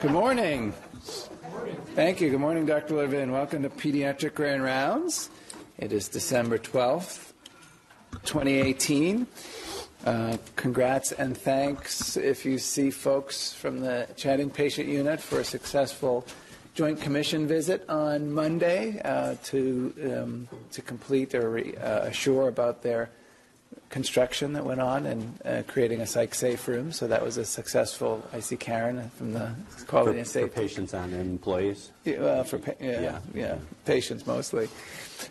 Good morning. Thank you. Good morning, Dr. Levin. Welcome to Pediatric Grand Rounds. It is December 12th, 2018. Uh, congrats and thanks if you see folks from the CHaD inpatient unit for a successful joint commission visit on Monday uh, to um, to complete or uh, assure about their construction that went on and uh, creating a psych safe room. So that was a successful. I see Karen from the quality for, and safety. For patients and employees. Yeah, for pa- yeah, yeah, yeah, patients mostly.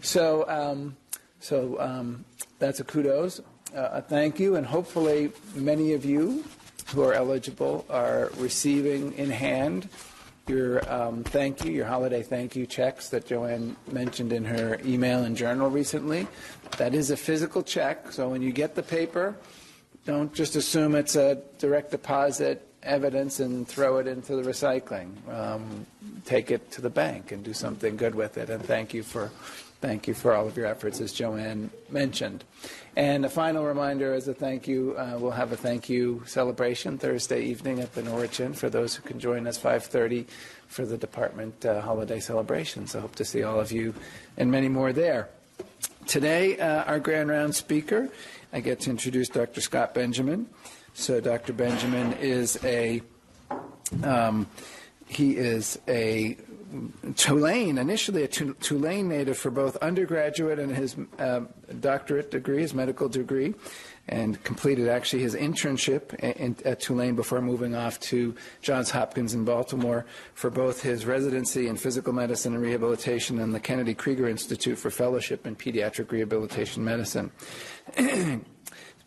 So um, so um, that's a kudos, uh, a thank you, and hopefully many of you who are eligible are receiving in hand your um, thank you, your holiday thank you checks that Joanne mentioned in her email and journal recently. That is a physical check, so when you get the paper, don't just assume it's a direct deposit evidence and throw it into the recycling. Um, take it to the bank and do something good with it. And thank you for thank you for all of your efforts, as Joanne mentioned. And a final reminder as a thank you, uh, we'll have a thank you celebration Thursday evening at the Norwich Inn for those who can join us 5:30 for the department uh, holiday celebration. So hope to see all of you and many more there. Today, uh, our grand round speaker, I get to introduce Dr. Scott Benjamin. So Dr. Benjamin is a um, he is a Tulane, initially a Tulane native for both undergraduate and his uh, doctorate degree, his medical degree, and completed actually his internship in, at Tulane before moving off to Johns Hopkins in Baltimore for both his residency in physical medicine and rehabilitation and the Kennedy Krieger Institute for fellowship in pediatric rehabilitation medicine.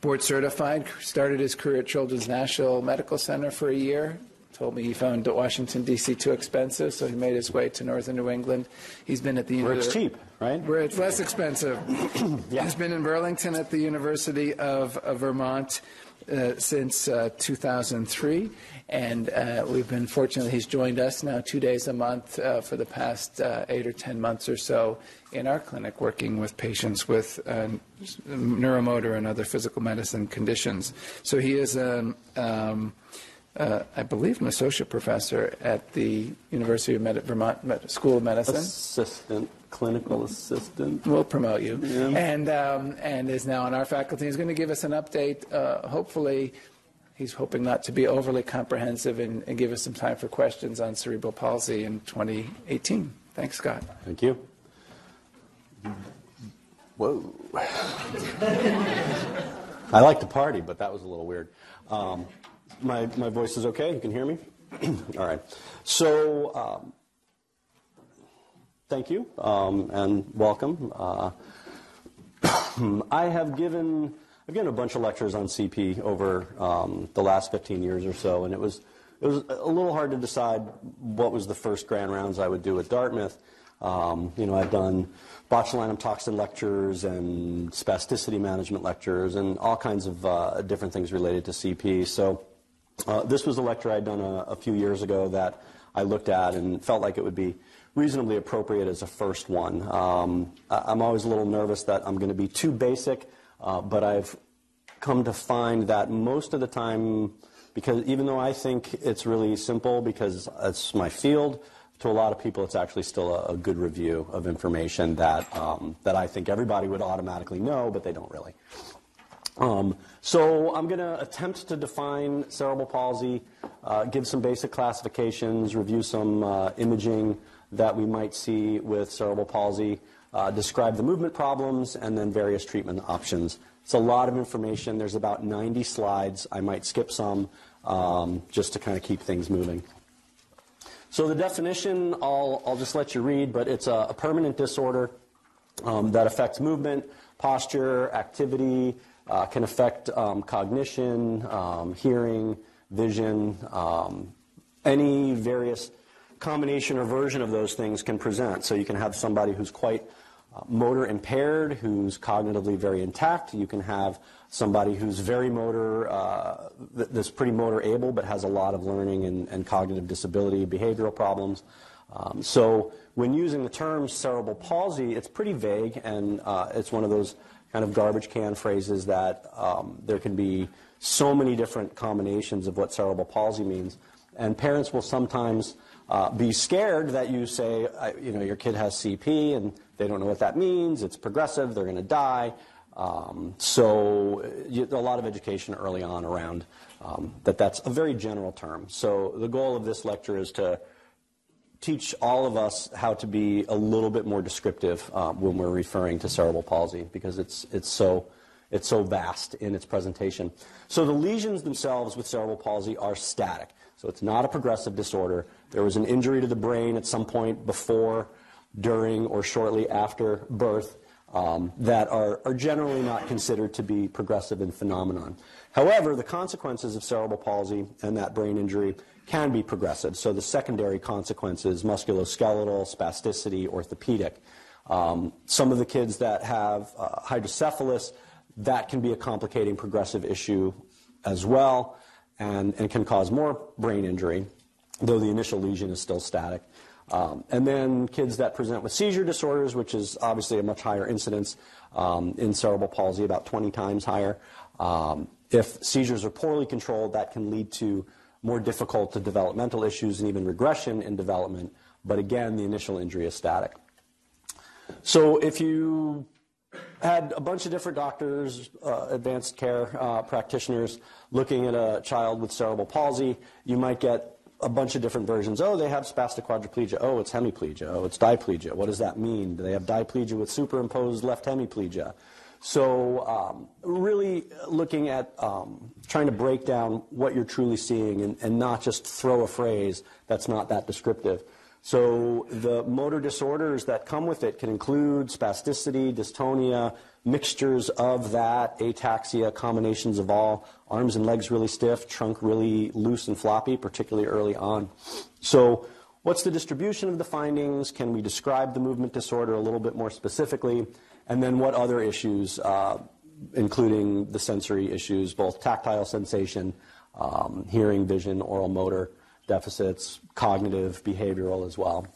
Board certified, started his career at Children's National Medical Center for a year, told me he found Washington D.C. too expensive, so he made his way to northern New England. He's been at the where it's cheap, right? Where it's less expensive. yeah. He's been in Burlington at the University of, of Vermont uh, since uh, 2003, and uh, we've been fortunate he's joined us now two days a month uh, for the past uh, eight or ten months or so in our clinic, working with patients with uh, neuromotor and other physical medicine conditions. So he is a um, uh, I believe, an associate professor at the University of Med- Vermont Med- School of Medicine. Assistant, clinical assistant. We'll promote you. Yeah. And, um, and is now on our faculty. He's going to give us an update. Uh, hopefully, he's hoping not to be overly comprehensive and, and, give us some time for questions on cerebral palsy in 2018. Thanks, Scott. Thank you. Whoa. I like to party, but that was a little weird. Um, my, my voice is okay? You can hear me? All right. So, um, thank you um, and welcome. Uh, I have given I've given a bunch of lectures on CP over um, the last 15 years or so, and it was it was a little hard to decide what was the first grand rounds I would do at Dartmouth. Um, you know, I've done botulinum toxin lectures and spasticity management lectures and all kinds of uh, different things related to CP. So uh, this was a lecture I'd done a, a, few years ago that I looked at and felt like it would be reasonably appropriate as a first one. Um, I, am always a little nervous that I'm going to be too basic, uh, but I've come to find that most of the time, because even though I think it's really simple because it's my field, to a lot of people it's actually still a, a good review of information that, um, that I think everybody would automatically know, but they don't really. Um, so I'm going to attempt to define cerebral palsy, uh, give some basic classifications, review some uh, imaging that we might see with cerebral palsy, uh, describe the movement problems, and then various treatment options. It's a lot of information. There's about 90 slides. I might skip some um, just to kind of keep things moving. So the definition, I'll, I'll just let you read, but it's a, a permanent disorder um, that affects movement, posture, activity, uh, can affect um, cognition, um, hearing, vision, um, any various combination or version of those things can present. So you can have somebody who's quite uh, motor impaired, who's cognitively very intact. You can have somebody who's very motor, uh, that's pretty motor able, but has a lot of learning and, and cognitive disability, behavioral problems. Um, so when using the term cerebral palsy, it's pretty vague, and uh, it's one of those kind of garbage can phrases that um, there can be so many different combinations of what cerebral palsy means. and parents will sometimes uh, be scared that you say, you know, your kid has CP and they don't know what that means. It's progressive. They're going to die. Um, so you, a lot of education early on around um, that. That's a very general term. So the goal of this lecture is to teach all of us how to be a little bit more descriptive uh, when we're referring to cerebral palsy because it's it's so it's so vast in its presentation. So the lesions themselves with cerebral palsy are static. So it's not a progressive disorder. There was an injury to the brain at some point before, during, or shortly after birth um, that are, are generally not considered to be progressive in phenomenon. However, the consequences of cerebral palsy and that brain injury can be progressive. So the secondary consequences, musculoskeletal, spasticity, orthopedic. Um, some of the kids that have uh, hydrocephalus, that can be a complicating progressive issue as well and, and can cause more brain injury, though the initial lesion is still static. Um, and then kids that present with seizure disorders, which is obviously a much higher incidence um, in cerebral palsy, about 20 times higher. Um, if seizures are poorly controlled, that can lead to more difficult to developmental issues and even regression in development. But again, the initial injury is static. So if you had a bunch of different doctors, uh, advanced care uh, practitioners looking at a child with cerebral palsy, you might get a bunch of different versions. Oh, they have spastic quadriplegia. Oh, it's hemiplegia. Oh, it's diplegia. What does that mean? Do they have diplegia with superimposed left hemiplegia? So, um, really looking at um, trying to break down what you're truly seeing and, and not just throw a phrase that's not that descriptive. So the motor disorders that come with it can include spasticity, dystonia, mixtures of that, ataxia, combinations of all, arms and legs really stiff, trunk really loose and floppy, particularly early on. So what's the distribution of the findings? Can we describe the movement disorder a little bit more specifically? And then what other issues, uh, including the sensory issues, both tactile sensation, um, hearing, vision, oral motor, deficits, cognitive, behavioral as well.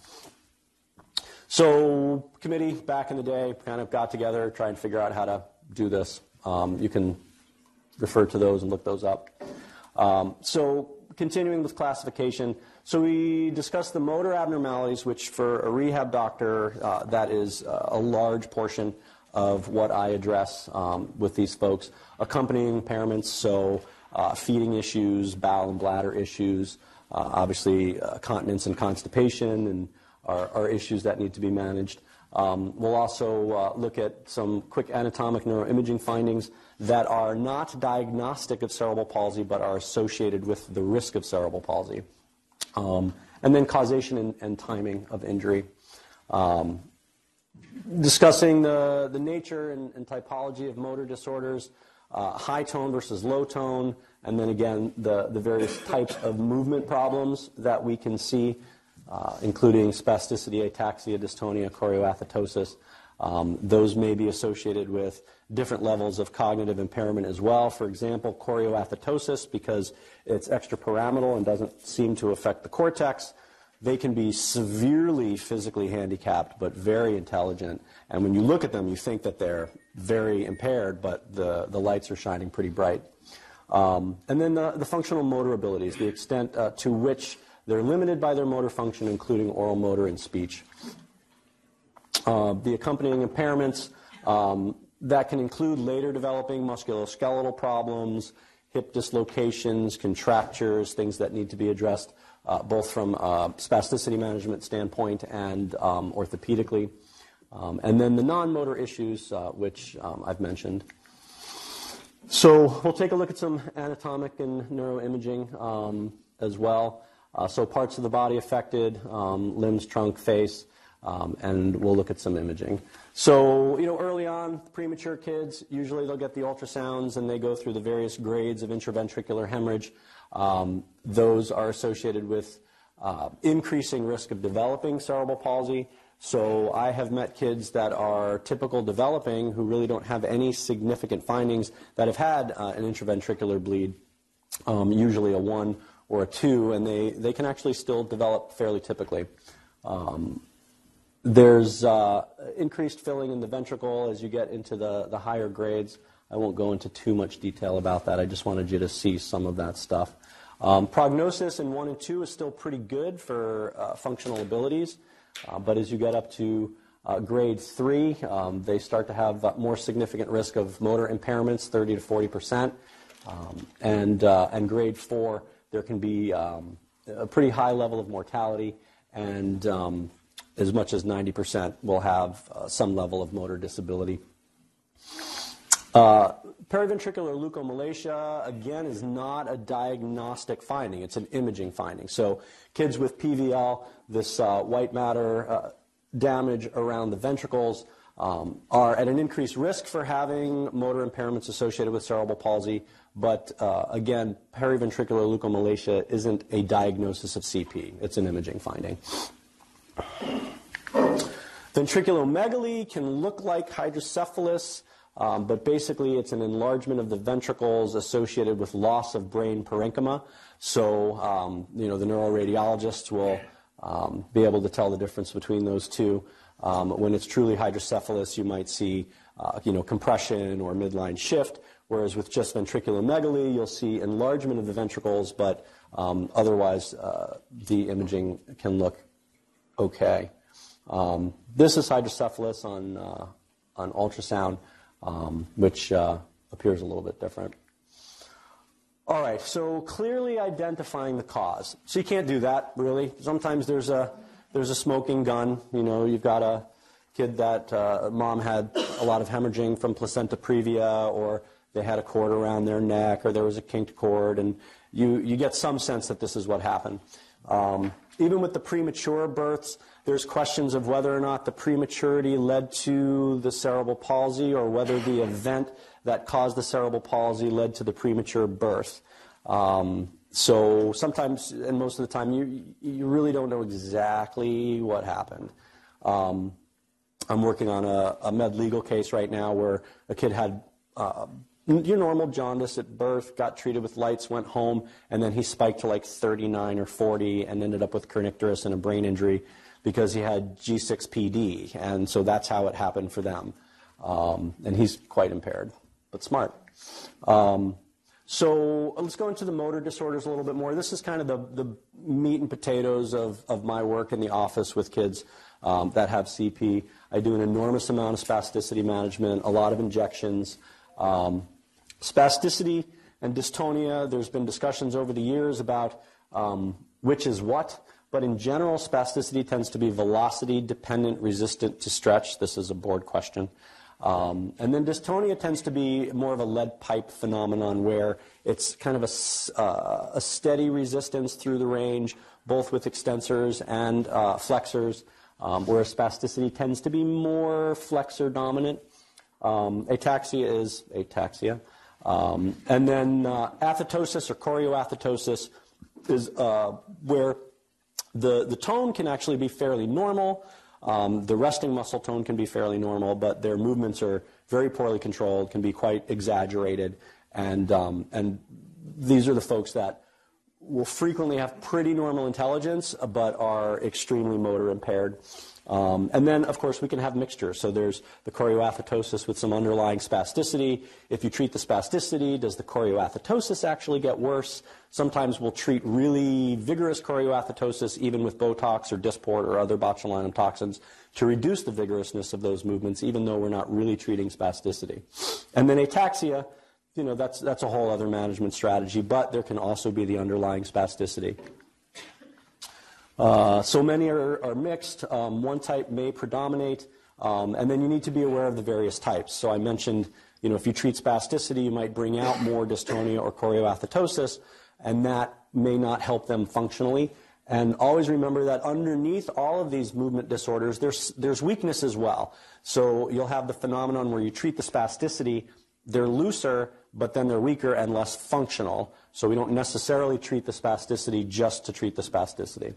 So, committee back in the day kind of got together, trying to figure out how to do this. Um, you can refer to those and look those up. Um, so, continuing with classification, so we discussed the motor abnormalities, which for a rehab doctor, uh, that is a large portion of what I address um, with these folks. Accompanying impairments, so uh, feeding issues, bowel and bladder issues, obviously, uh, continence and constipation and are, are, issues that need to be managed. Um, we'll also uh, look at some quick anatomic neuroimaging findings that are not diagnostic of cerebral palsy but are associated with the risk of cerebral palsy. Um, and then causation and, and timing of injury. Um, discussing the, the nature and, and, typology of motor disorders, uh, high tone versus low tone, and then again, the, the various types of movement problems that we can see, uh, including spasticity, ataxia, dystonia, chorioathetosis. Um, those may be associated with different levels of cognitive impairment as well. For example, chorioathetosis, because it's extrapyramidal and doesn't seem to affect the cortex, they can be severely physically handicapped but very intelligent. And when you look at them, you think that they're very impaired, but the, the lights are shining pretty bright. Um, and then the, the, functional motor abilities, the extent uh, to which they're limited by their motor function, including oral motor and speech. Uh, the accompanying impairments um, that can include later developing musculoskeletal problems, hip dislocations, contractures, things that need to be addressed uh, both from a spasticity management standpoint and um, orthopedically. Um, and then the non-motor issues, uh, which um, I've mentioned. So we'll take a look at some anatomic and neuroimaging um, as well. Uh, so parts of the body affected, um, limbs, trunk, face, um, and we'll look at some imaging. So, you know, early on, premature kids, usually they'll get the ultrasounds and they go through the various grades of intraventricular hemorrhage. Um, those are associated with uh, increasing risk of developing cerebral palsy. So I have met kids that are typical developing who really don't have any significant findings that have had uh, an intraventricular bleed, um, usually a 1 or a 2, and they, they can actually still develop fairly typically. Um, there's uh, increased filling in the ventricle as you get into the, the higher grades. I won't go into too much detail about that. I just wanted you to see some of that stuff. Um, prognosis in 1 and 2 is still pretty good for uh, functional abilities, uh, but as you get up to uh, grade 3, um, they start to have uh, more significant risk of motor impairments, 30 to 40 percent. Um, and, uh, and grade 4, there can be um, a pretty high level of mortality, and um, as much as 90% will have uh, some level of motor disability. Uh, periventricular leukomalacia, again, is not a diagnostic finding. It's an imaging finding. So kids with PVL, this uh, white matter uh, damage around the ventricles, um, are at an increased risk for having motor impairments associated with cerebral palsy. But uh, again, periventricular leukomalacia isn't a diagnosis of CP. It's an imaging finding. Ventriculomegaly can look like hydrocephalus. Um, but basically, it's an enlargement of the ventricles associated with loss of brain parenchyma. So, um, you know, the neuroradiologists will um, be able to tell the difference between those two. Um, when it's truly hydrocephalus, you might see, uh, you know, compression or midline shift. Whereas with just ventricular ventriculomegaly, you'll see enlargement of the ventricles, but um, otherwise, uh, the imaging can look okay. Um, this is hydrocephalus on uh, on ultrasound um, which uh, appears a little bit different. All right, so clearly identifying the cause. So you can't do that really. Sometimes there's a there's a smoking gun. You know, you've got a kid that uh, mom had a lot of hemorrhaging from placenta previa, or they had a cord around their neck, or there was a kinked cord, and you you get some sense that this is what happened. Um, even with the premature births, there's questions of whether or not the prematurity led to the cerebral palsy or whether the event that caused the cerebral palsy led to the premature birth. Um, so sometimes, and most of the time, you, you really don't know exactly what happened. Um, I'm working on a, a, med legal case right now where a kid had uh, your normal jaundice at birth, got treated with lights, went home, and then he spiked to like 39 or 40 and ended up with kernicterus and a brain injury because he had G6PD, and so that's how it happened for them. Um, and he's quite impaired, but smart. Um, so let's go into the motor disorders a little bit more. This is kind of the, the meat and potatoes of, of my work in the office with kids um, that have CP. I do an enormous amount of spasticity management, a lot of injections. Um, spasticity and dystonia, there's been discussions over the years about um, which is what. But in general, spasticity tends to be velocity dependent, resistant to stretch. This is a board question. Um, and then dystonia tends to be more of a lead pipe phenomenon where it's kind of a, uh, a steady resistance through the range, both with extensors and uh, flexors, um, whereas spasticity tends to be more flexor dominant. Um, ataxia is ataxia. Um, and then uh, athetosis or chorioathetosis is uh, where the, the tone can actually be fairly normal. Um, the resting muscle tone can be fairly normal, but their movements are very poorly controlled, can be quite exaggerated. And, um, and these are the folks that will frequently have pretty normal intelligence, but are extremely motor impaired. Um, and then, of course, we can have mixtures. So there's the chorioathetosis with some underlying spasticity. If you treat the spasticity, does the chorioathetosis actually get worse? Sometimes we'll treat really vigorous chorioathetosis, even with Botox or Dysport or other botulinum toxins, to reduce the vigorousness of those movements, even though we're not really treating spasticity. And then ataxia, you know, that's, that's a whole other management strategy, but there can also be the underlying spasticity. Uh, so many are, are mixed. Um, one type may predominate. Um, and then you need to be aware of the various types. So I mentioned, you know, if you treat spasticity, you might bring out more dystonia or chorioathetosis, and that may not help them functionally. And always remember that underneath all of these movement disorders, there's, there's weakness as well. So you'll have the phenomenon where you treat the spasticity, they're looser, but then they're weaker and less functional. So we don't necessarily treat the spasticity just to treat the spasticity.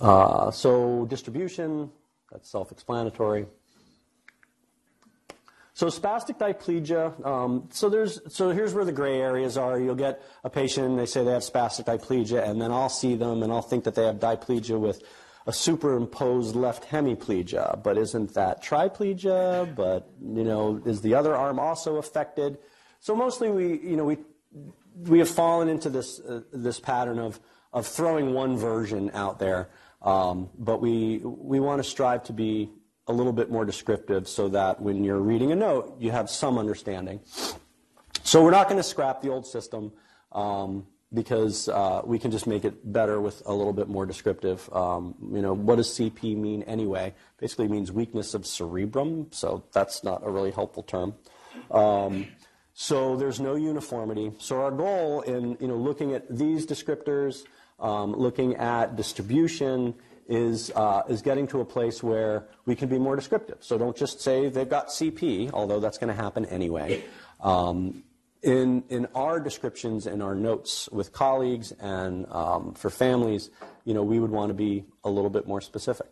Uh, so distribution, that's self-explanatory. So spastic diplegia. Um, so there's so here's where the gray areas are. You'll get a patient, they say they have spastic diplegia, and then I'll see them and I'll think that they have diplegia with a superimposed left hemiplegia. But isn't that triplegia? But you know, is the other arm also affected? So mostly we you know we we have fallen into this, uh, this pattern of, of throwing one version out there, um, but we, we want to strive to be a little bit more descriptive so that when you're reading a note, you have some understanding. So we're not going to scrap the old system um, because uh, we can just make it better with a little bit more descriptive. Um, you know, what does CP mean anyway? Basically means weakness of cerebrum, so that's not a really helpful term. Um, so there's no uniformity. So our goal in you know looking at these descriptors, um, looking at distribution, is uh, is getting to a place where we can be more descriptive. So don't just say they've got CP, although that's going to happen anyway. Um, in, in our descriptions and our notes with colleagues and um, for families, you know, we would want to be a little bit more specific.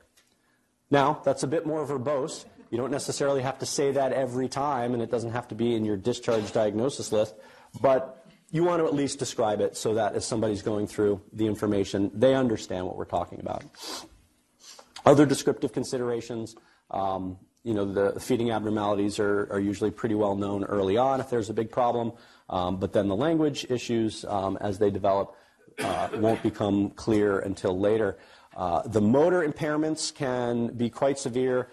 Now, that's a bit more verbose. You don't necessarily have to say that every time, and it doesn't have to be in your discharge diagnosis list, but you want to at least describe it so that as somebody's going through the information, they understand what we're talking about. Other descriptive considerations, um, you know, the feeding abnormalities are, are usually pretty well known early on if there's a big problem, um, but then the language issues, um, as they develop, uh, won't become clear until later. Uh, the motor impairments can be quite severe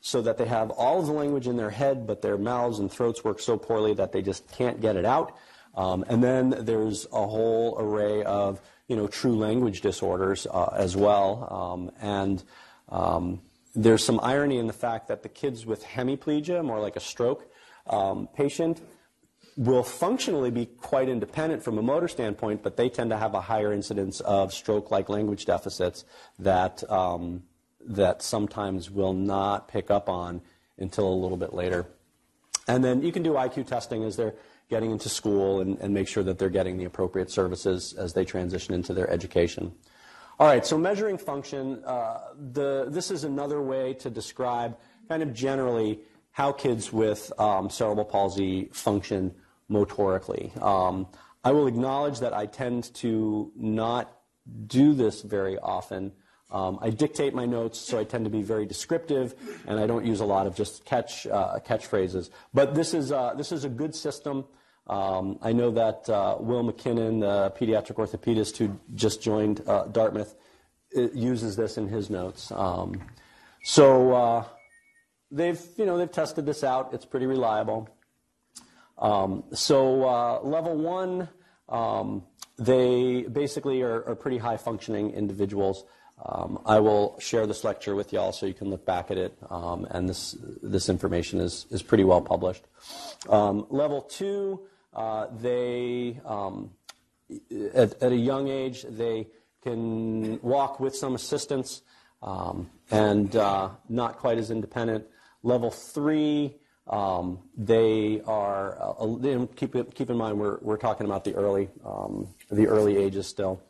so that they have all of the language in their head, but their mouths and throats work so poorly that they just can't get it out. Um, and then there's a whole array of, you know, true language disorders uh, as well. Um, and um, there's some irony in the fact that the kids with hemiplegia, more like a stroke um, patient, will functionally be quite independent from a motor standpoint, but they tend to have a higher incidence of stroke-like language deficits that um, that sometimes will not pick up on until a little bit later. And then you can do IQ testing as they're getting into school and, and make sure that they're getting the appropriate services as they transition into their education. All right, so measuring function, uh, the, this is another way to describe kind of generally how kids with um, cerebral palsy function motorically. Um, I will acknowledge that I tend to not do this very often. Um, I dictate my notes, so I tend to be very descriptive, and I don't use a lot of just catch uh, catchphrases. But this is uh, this is a good system. Um, I know that uh, Will McKinnon, the pediatric orthopedist who just joined uh, Dartmouth, uses this in his notes. Um, so uh, they've, you know, they've tested this out. It's pretty reliable. Um, so uh, level one, um, they basically are, are, pretty high functioning individuals. Um, I will share this lecture with y'all so you can look back at it, um, and this this information is is pretty well published. Um, level two uh, they, um, at, at, a young age, they can walk with some assistance um, and uh, not quite as independent. Level three, um, they are. Uh, keep keep in mind we're we're talking about the early the early ages still.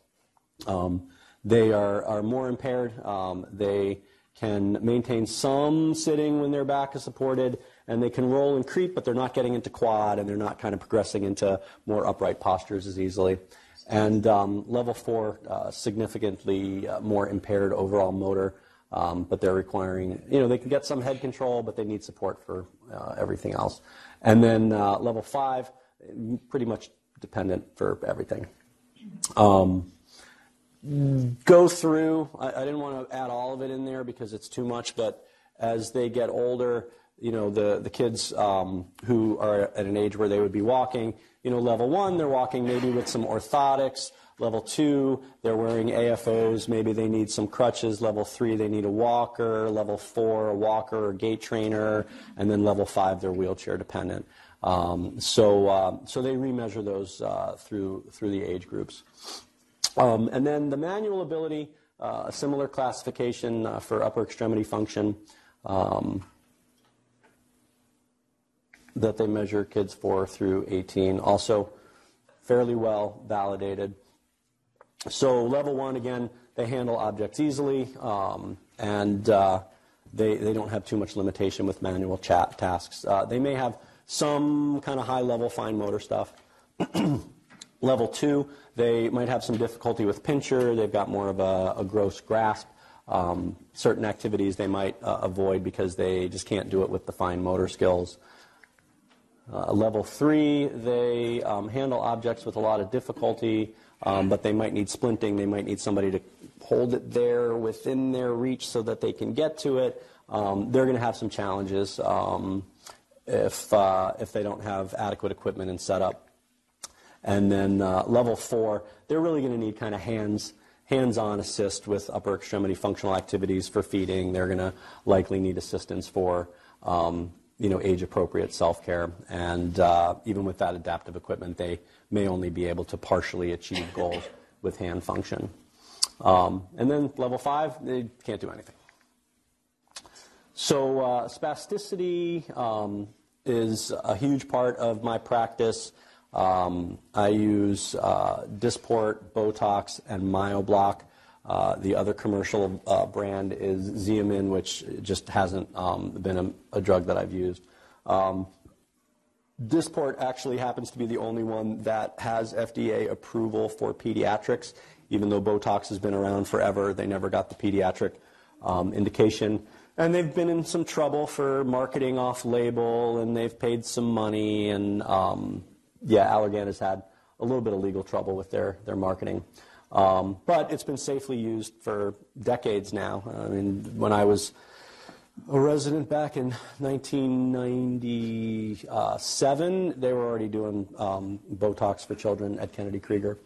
Um, they are are more impaired. Um, they can maintain some sitting when their back is supported and they can roll and creep, but they're not getting into quad and they're not kind of progressing into more upright postures as easily. And um, level four, uh, significantly uh, more impaired overall motor, um, but they're requiring, you know, they can get some head control, but they need support for uh, everything else. And then uh, level five, pretty much dependent for everything. Um, go through, I, I didn't want to add all of it in there because it's too much, but as they get older, you know, the, the kids um, who are at an age where they would be walking, you know, level one, they're walking maybe with some orthotics. Level two, they're wearing AFOs. Maybe they need some crutches. Level three, they need a walker. Level four, a walker or gait trainer. And then level five, they're wheelchair dependent. Um, so, uh, so they remeasure those uh, through, through the age groups. Um, and then the manual ability, uh, a similar classification uh, for upper extremity function. Um, that they measure kids for through 18. Also, fairly well validated. So, level one, again, they handle objects easily, um, and uh, they, they don't have too much limitation with manual chat tasks. Uh, they may have some kind of high level fine motor stuff. level two, they might have some difficulty with pincher, they've got more of a, a gross grasp. Um, certain activities they might uh, avoid because they just can't do it with the fine motor skills. Uh, level three, they um, handle objects with a lot of difficulty, um, but they might need splinting. They might need somebody to hold it there within their reach so that they can get to it. Um, they're going to have some challenges um, if, uh, if they don't have adequate equipment and setup. And then uh, level four, they're really going to need kind of hands hands-on assist with upper extremity functional activities for feeding. They're going to likely need assistance for um, you know, age-appropriate self-care. And uh, even with that adaptive equipment, they may only be able to partially achieve goals with hand function. Um, and then level five, they can't do anything. So uh, spasticity um, is a huge part of my practice. Um, I use uh, Dysport, Botox, and Myobloc. Uh, the other commercial uh, brand is Xeomin, which just hasn't um, been a, a, drug that I've used. Um, Dysport actually happens to be the only one that has FDA approval for pediatrics, even though Botox has been around forever. They never got the pediatric um, indication. And they've been in some trouble for marketing off label, and they've paid some money, and um, yeah, Allergan has had a little bit of legal trouble with their, their marketing. Um, but it's been safely used for decades now. I mean, when I was a resident back in 1997, they were already doing um, Botox for children at Kennedy Krieger.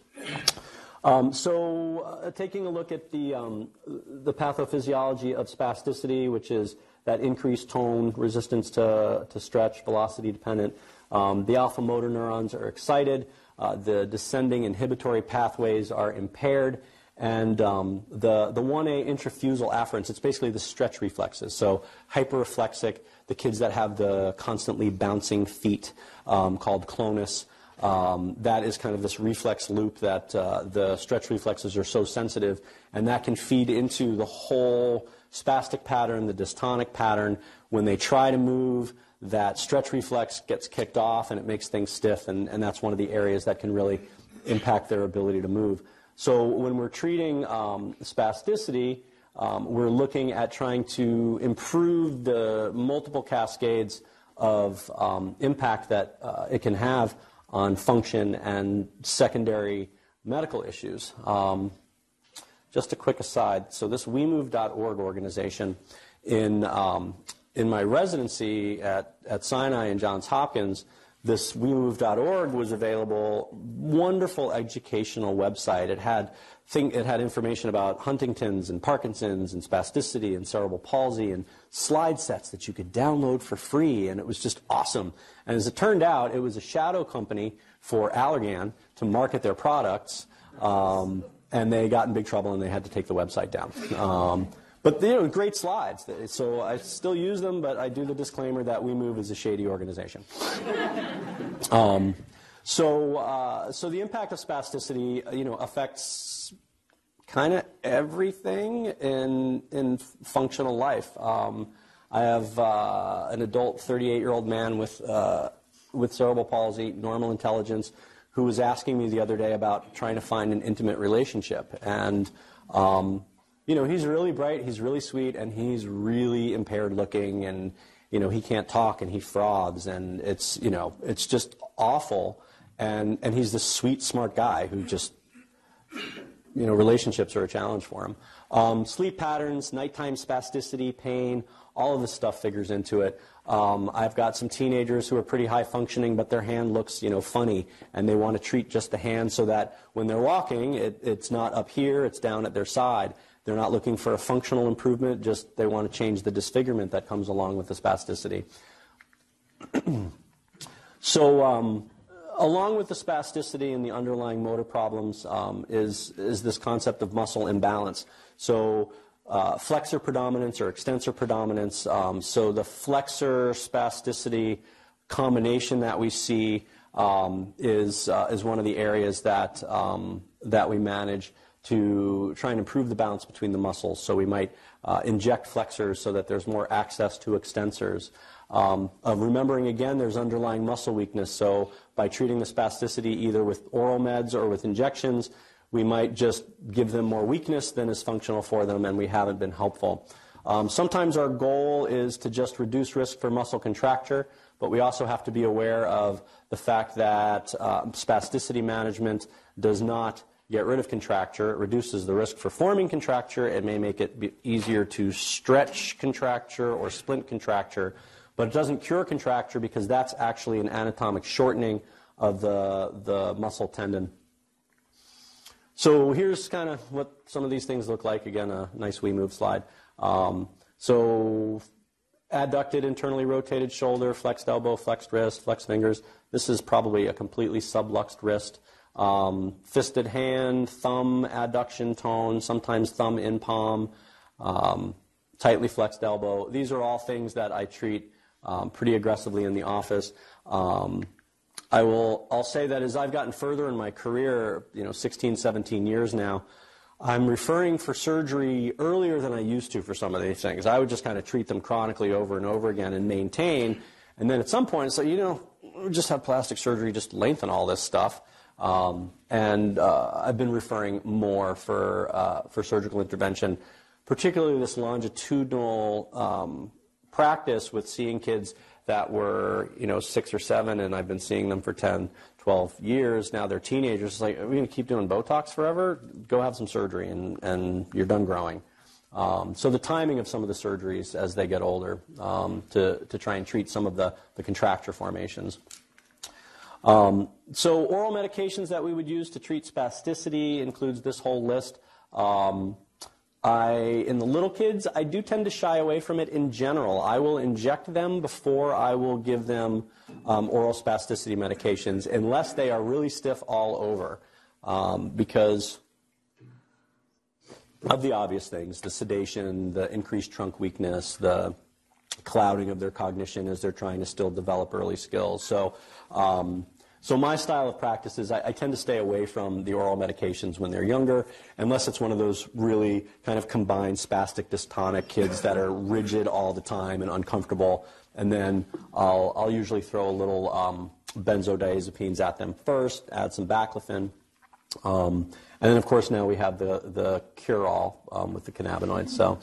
Um, so, uh, taking a look at the, um, the pathophysiology of spasticity, which is that increased tone, resistance to, to stretch, velocity dependent, um, the alpha motor neurons are excited, uh, the descending inhibitory pathways are impaired, and um, the, the 1A intrafusal afferents, it's basically the stretch reflexes. So hyperreflexic, the kids that have the constantly bouncing feet um, called clonus, um, that is kind of this reflex loop that uh, the stretch reflexes are so sensitive, and that can feed into the whole spastic pattern, the dystonic pattern. When they try to move, that stretch reflex gets kicked off and it makes things stiff, and, and that's one of the areas that can really impact their ability to move. So when we're treating um, spasticity, um, we're looking at trying to improve the multiple cascades of um, impact that uh, it can have on function and secondary medical issues. Um, just a quick aside. So this WeMove.org organization in um, in my residency at, at Sinai and Johns Hopkins, this WeMove.org was available. Wonderful educational website. It had thing, it had information about Huntington's and Parkinson's and spasticity and cerebral palsy and slide sets that you could download for free, and it was just awesome. And as it turned out, it was a shadow company for Allergan to market their products, um, and they got in big trouble and they had to take the website down. Um, but you know, great slides. So I still use them, but I do the disclaimer that we move is a shady organization. um, so, uh, so the impact of spasticity, uh, you know, affects kind of everything in in functional life. Um, I have uh, an adult 38-year-old man with uh, with cerebral palsy, normal intelligence, who was asking me the other day about trying to find an intimate relationship, and um, you know, he's really bright, he's really sweet, and he's really impaired looking, and you know, he can't talk and he frogs, and it's you know, it's just awful. And and he's this sweet, smart guy who just you know, relationships are a challenge for him. Um, sleep patterns, nighttime spasticity, pain, all of this stuff figures into it. Um, I've got some teenagers who are pretty high functioning, but their hand looks, you know, funny, and they want to treat just the hand so that when they're walking, it, it's not up here, it's down at their side. They're not looking for a functional improvement, just they want to change the disfigurement that comes along with the spasticity. so, um, along with the spasticity and the underlying motor problems um, is, is this concept of muscle imbalance. So, uh, flexor predominance or extensor predominance. Um, so, the flexor spasticity combination that we see um, is, uh, is one of the areas that, um, that we manage to try and improve the balance between the muscles. So we might uh, inject flexors so that there's more access to extensors. Um, remembering again, there's underlying muscle weakness. So by treating the spasticity either with oral meds or with injections, we might just give them more weakness than is functional for them, and we haven't been helpful. Um, sometimes our goal is to just reduce risk for muscle contracture but we also have to be aware of the fact that uh, spasticity management does not get rid of contracture. It reduces the risk for forming contracture. It may make it easier to stretch contracture or splint contracture, but it doesn't cure contracture because that's actually an anatomic shortening of the, the muscle tendon. So here's kind of what some of these things look like. Again, a nice WeMove slide. Um, so adducted, internally rotated shoulder, flexed elbow, flexed wrist, flexed fingers. This is probably a completely subluxed wrist. Um, fisted hand, thumb adduction tone, sometimes thumb in palm, um, tightly flexed elbow. These are all things that I treat um, pretty aggressively in the office. Um, I will. I'll say that as I've gotten further in my career, you know, 16, 17 years now, I'm referring for surgery earlier than I used to for some of these things. I would just kind of treat them chronically over and over again and maintain. And then at some point, like, you know, just have plastic surgery, just lengthen all this stuff. Um, and uh, I've been referring more for, uh, for surgical intervention, particularly this longitudinal um, practice with seeing kids that were, you know, six or seven, and I've been seeing them for 10, 12 years. Now they're teenagers. It's like, are we going to keep doing Botox forever? Go have some surgery, and, and you're done growing. Um, so the timing of some of the surgeries as they get older um, to, to try and treat some of the, the contracture formations. Um, so oral medications that we would use to treat spasticity includes this whole list. Um, I, in the little kids, I do tend to shy away from it in general. I will inject them before I will give them um, oral spasticity medications, unless they are really stiff all over, um, because of the obvious things the sedation, the increased trunk weakness, the clouding of their cognition as they're trying to still develop early skills. So, um, so my style of practice is I, I, tend to stay away from the oral medications when they're younger, unless it's one of those really kind of combined spastic dystonic kids that are rigid all the time and uncomfortable. And then I'll, I'll usually throw a little um, benzodiazepines at them first, add some baclofen. Um, and then, of course, now we have the, the cure-all um, with the cannabinoids. So,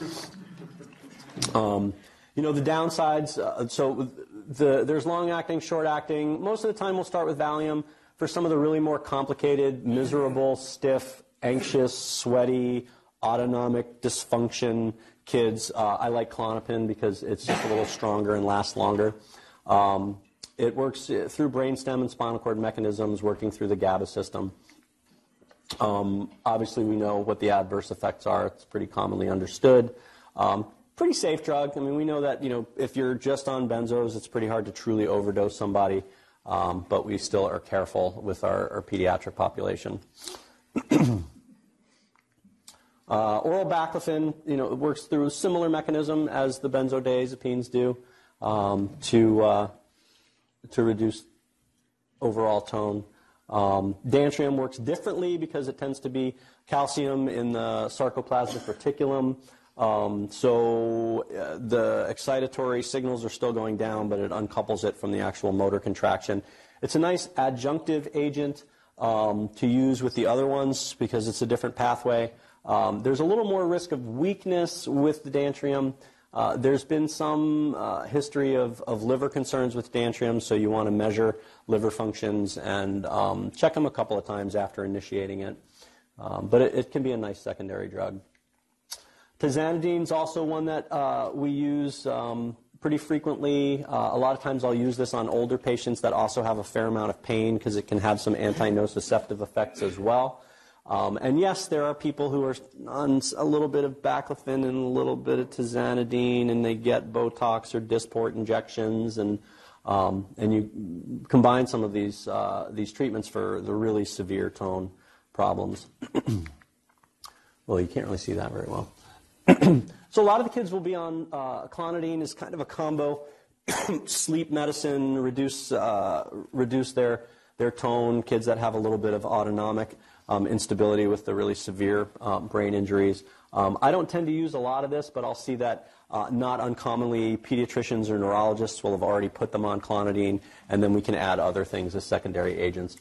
um, you know, the downsides, uh, so the, there's long acting, short acting. Most of the time, we'll start with Valium. For some of the really more complicated, miserable, stiff, anxious, sweaty, autonomic dysfunction kids, uh, I like Klonopin because it's just a little stronger and lasts longer. Um, it works uh, through brainstem and spinal cord mechanisms, working through the GABA system. Um, obviously, we know what the adverse effects are. It's pretty commonly understood. Um, pretty safe drug. I mean, we know that you know if you're just on benzos, it's pretty hard to truly overdose somebody, um, but we still are careful with our, our pediatric population. uh, oral baclofen, you know, it works through a similar mechanism as the benzodiazepines do um, to uh, to reduce overall tone. Um, dantrium works differently because it tends to be calcium in the sarcoplasmic reticulum. Um, so uh, the excitatory signals are still going down, but it uncouples it from the actual motor contraction. It's a nice adjunctive agent um, to use with the other ones because it's a different pathway. Um, there's a little more risk of weakness with the dantrium. Uh, there's been some uh, history of, liver concerns with dantrium, so you want to measure liver functions and check them a couple of times after initiating it. But it, can be a nice secondary drug. Tizanidine is also one that uh, we use um, pretty frequently. Uh, a lot of times I'll use this on older patients that also have a fair amount of pain because it can have some anti-nociceptive effects as well. Um, and yes, there are people who are on a little bit of baclofen and a little bit of tizanidine, and they get Botox or Dysport injections, and um, and you combine some of these uh, these treatments for the really severe tone problems. well, you can't really see that very well. so a lot of the kids will be on uh, clonidine is kind of a combo. Sleep medicine reduce uh, reduce their their tone. Kids that have a little bit of autonomic um, instability with the really severe um, brain injuries. Um, i don't tend to use a lot of this but i'll see that uh, not uncommonly pediatricians or neurologists will have already put them on clonidine and then we can add other things as secondary agents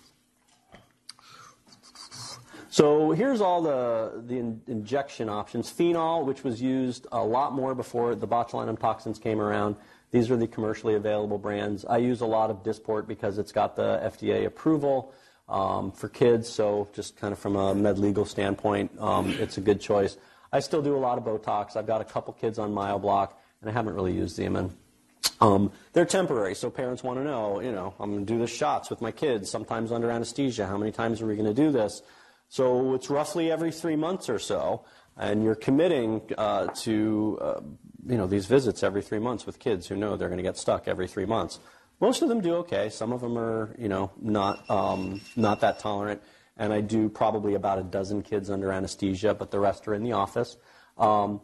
so here's all the, the in, injection options. Phenol, which was used a lot more before the botulinum toxins came around. These are the commercially available brands. I use a lot of Dysport because it's got the FDA approval um, for kids, so just kind of from a med legal standpoint, um, it's a good choice. I still do a lot of Botox. I've got a couple kids on Myobloc, and I haven't really used Xeomin. Um, they're temporary, so parents want to know, you know, I'm going to do the shots with my kids, sometimes under anesthesia. How many times are we going to do this? So it's roughly every three months or so, and you're committing uh, to, uh, you know, these visits every three months with kids who know they're going to get stuck every three months. Most of them do okay. Some of them are, you know, not um, not that tolerant. And I do probably about a dozen kids under anesthesia, but the rest are in the office. Um,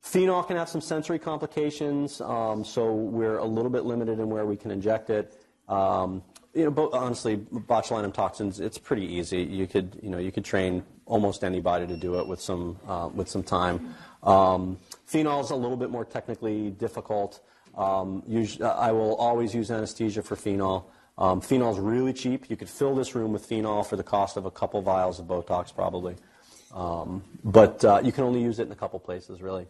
Phenol can have some sensory complications, um, so we're a little bit limited in where we can inject it. Um, you know, bo- honestly, botulinum toxins, it's pretty easy. You could, you know, you could train almost anybody to do it with some, uh, with some time. Um, phenol is a little bit more technically difficult. Um, usually, I will always use anesthesia for phenol. Um, phenol is really cheap. You could fill this room with phenol for the cost of a couple vials of Botox, probably. Um, but uh, you can only use it in a couple places, really.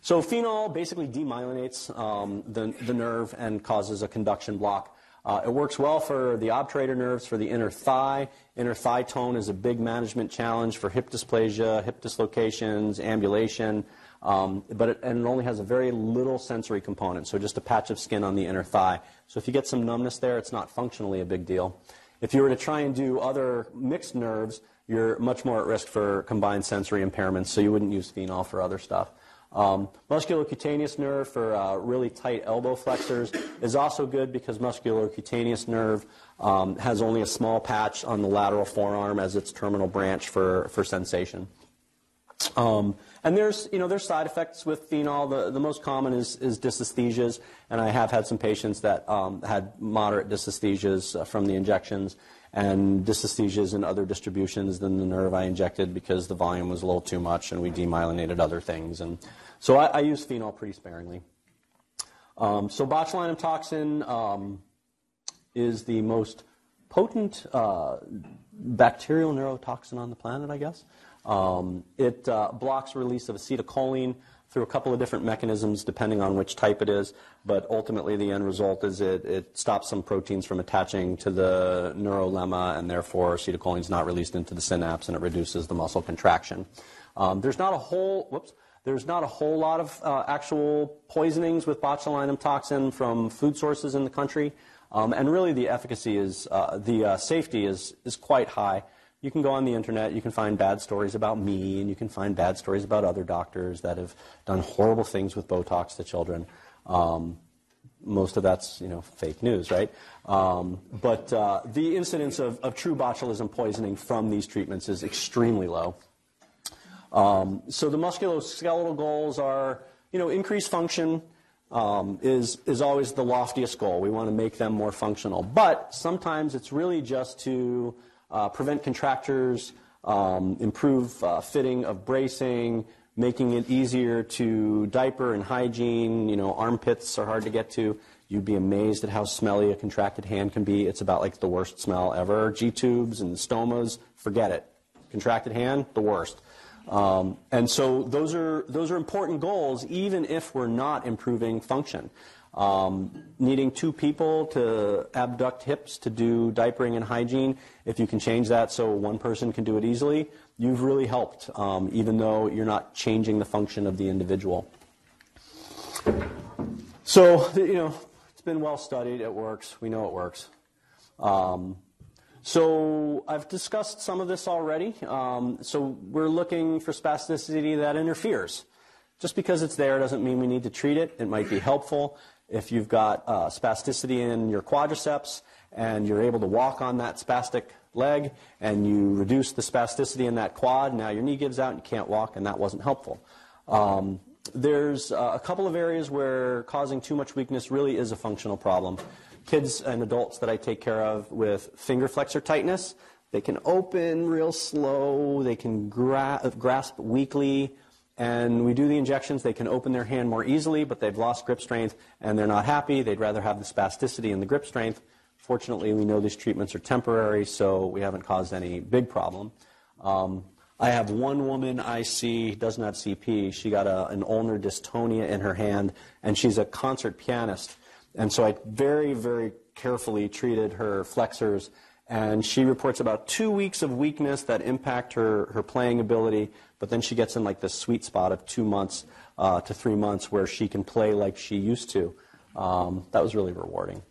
So phenol basically demyelinates um, the, the nerve and causes a conduction block. Uh, it works well for the obturator nerves for the inner thigh. Inner thigh tone is a big management challenge for hip dysplasia, hip dislocations, ambulation, um, but it, and it only has a very little sensory component, so just a patch of skin on the inner thigh. So if you get some numbness there, it's not functionally a big deal. If you were to try and do other mixed nerves, you're much more at risk for combined sensory impairments, so you wouldn't use phenol for other stuff. Um, musculocutaneous nerve for uh, really tight elbow flexors is also good because musculocutaneous nerve um, has only a small patch on the lateral forearm as its terminal branch for, for sensation. Um, and there's, you know, there's side effects with phenol. The, the most common is, is dysesthesias, and I have had some patients that um, had moderate dysesthesias uh, from the injections and dysesthesias in other distributions than the nerve I injected because the volume was a little too much and we demyelinated other things. And so I, I use phenol pretty sparingly. Um, so botulinum toxin um, is the most potent uh, bacterial neurotoxin on the planet, I guess. Um, it uh, blocks release of acetylcholine through a couple of different mechanisms depending on which type it is, but ultimately the end result is it, it stops some proteins from attaching to the neurolemma and therefore acetylcholine is not released into the synapse and it reduces the muscle contraction. Um, there's not a whole, whoops, there's not a whole lot of uh, actual poisonings with botulinum toxin from food sources in the country, um, and really the efficacy is, uh, the uh, safety is, is quite high. You can go on the internet, you can find bad stories about me, and you can find bad stories about other doctors that have done horrible things with Botox to children. Um, most of that's you know fake news, right? Um, but uh, the incidence of, of, true botulism poisoning from these treatments is extremely low. Um, so the musculoskeletal goals are you know increased function um, is is always the loftiest goal. We want to make them more functional, but sometimes it's really just to uh, prevent contractures, um, improve uh, fitting of bracing, making it easier to diaper and hygiene. You know, armpits are hard to get to. You'd be amazed at how smelly a contracted hand can be. It's about like the worst smell ever. G tubes and stomas, forget it. Contracted hand, the worst. Um, and so those are those are important goals, even if we're not improving function. Um, needing two people to abduct hips to do diapering and hygiene, if you can change that so one person can do it easily, you've really helped, um, even though you're not changing the function of the individual. So, you know, it's been well studied. It works. We know it works. Um, so I've discussed some of this already. Um, so we're looking for spasticity that interferes. Just because it's there doesn't mean we need to treat it. It might be helpful. If you've got uh, spasticity in your quadriceps and you're able to walk on that spastic leg and you reduce the spasticity in that quad, now your knee gives out and you can't walk, and that wasn't helpful. Um, there's uh, a couple of areas where causing too much weakness really is a functional problem. Kids and adults that I take care of with finger flexor tightness, they can open real slow, they can gra- grasp weakly, and we do the injections. They can open their hand more easily, but they've lost grip strength and they're not happy. They'd rather have the spasticity and the grip strength. Fortunately, we know these treatments are temporary, so we haven't caused any big problem. Um, I have one woman I see doesn't have CP. She got a, an ulnar dystonia in her hand, and she's a concert pianist. And so I very, very carefully treated her flexors, and she reports about two weeks of weakness that impact her, her playing ability, but then she gets in like this sweet spot of two months uh, to three months where she can play like she used to. Um, that was really rewarding.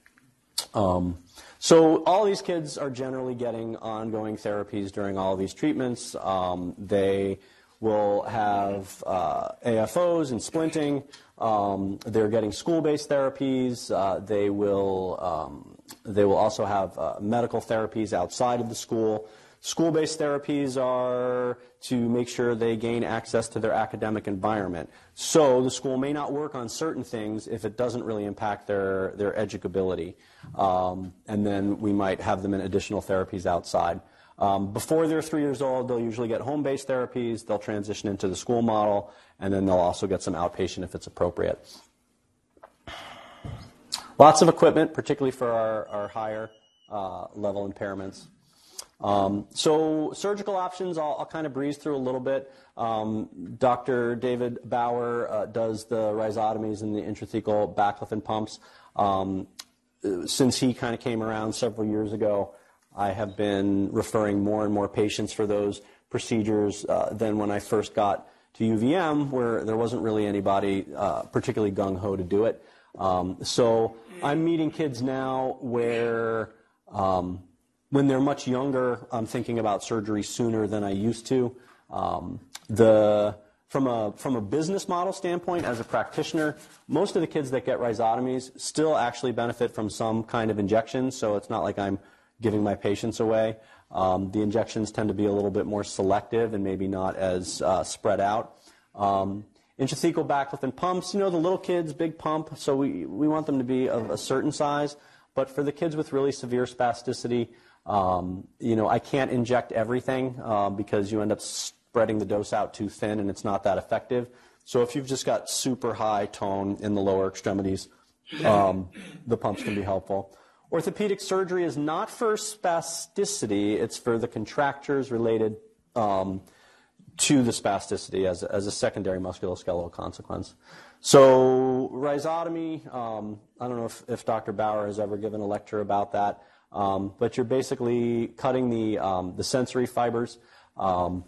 Um, so all these kids are generally getting ongoing therapies during all these treatments. Um, they will have uh, AFOs and splinting. Um, they're getting school-based therapies. Uh, they will um, they will also have uh, medical therapies outside of the school. School-based therapies are to make sure they gain access to their academic environment. So the school may not work on certain things if it doesn't really impact their, their educability. Um, and then we might have them in additional therapies outside. Um, before they're three years old, they'll usually get home-based therapies. They'll transition into the school model, and then they'll also get some outpatient if it's appropriate. Lots of equipment, particularly for our, our higher uh, level impairments. Um, so surgical options, I'll, I'll, kind of breeze through a little bit. Um, Dr. David Bauer uh, does the rhizotomies and the intrathecal baclofen pumps. Um, since he kind of came around several years ago, I have been referring more and more patients for those procedures uh, than when I first got to UVM, where there wasn't really anybody uh, particularly gung ho to do it. Um, so I'm meeting kids now where um, when they're much younger, I'm thinking about surgery sooner than I used to. Um, the from a from a business model standpoint, as a practitioner, most of the kids that get rhizotomies still actually benefit from some kind of injection. So it's not like I'm giving my patients away. Um, the injections tend to be a little bit more selective and maybe not as uh, spread out. Um, intrathecal baclofen pumps, you know, the little kids, big pump, so we, we want them to be of a certain size. But for the kids with really severe spasticity, um, you know, I can't inject everything uh, because you end up spreading the dose out too thin and it's not that effective. So if you've just got super high tone in the lower extremities, um, the pumps can be helpful. Orthopedic surgery is not for spasticity, it's for the contractures related um, to the spasticity as, as a secondary musculoskeletal consequence. So rhizotomy, um, I don't know if, if Dr. Bauer has ever given a lecture about that. Um, but you're basically cutting the, um, the sensory fibers um,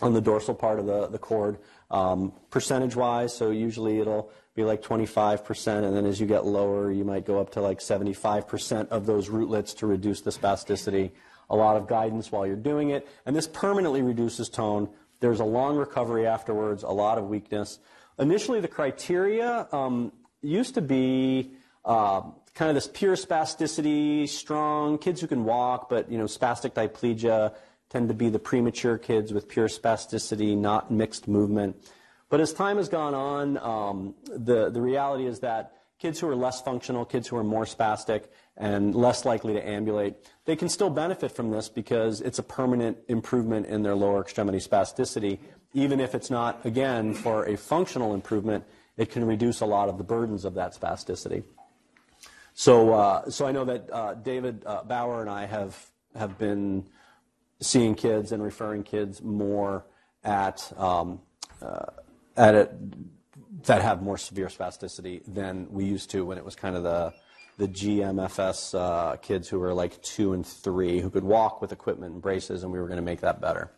on the dorsal part of the, the cord um, percentage wise. So usually it'll be like 25%, and then as you get lower, you might go up to like 75% of those rootlets to reduce the spasticity. A lot of guidance while you're doing it, and this permanently reduces tone. There's a long recovery afterwards, a lot of weakness. Initially, the criteria um, used to be uh, kind of this pure spasticity, strong kids who can walk, but you know, spastic diplegia tend to be the premature kids with pure spasticity, not mixed movement. But as time has gone on, um, the the reality is that kids who are less functional, kids who are more spastic and less likely to ambulate, they can still benefit from this because it's a permanent improvement in their lower extremity spasticity. Even if it's not, again, for a functional improvement, it can reduce a lot of the burdens of that spasticity. So, uh, so I know that uh, David uh, Bauer and I have have been seeing kids and referring kids more at um, uh, at it that have more severe spasticity than we used to when it was kind of the the GMFCS uh, kids who were like two and three who could walk with equipment and braces, and we were going to make that better.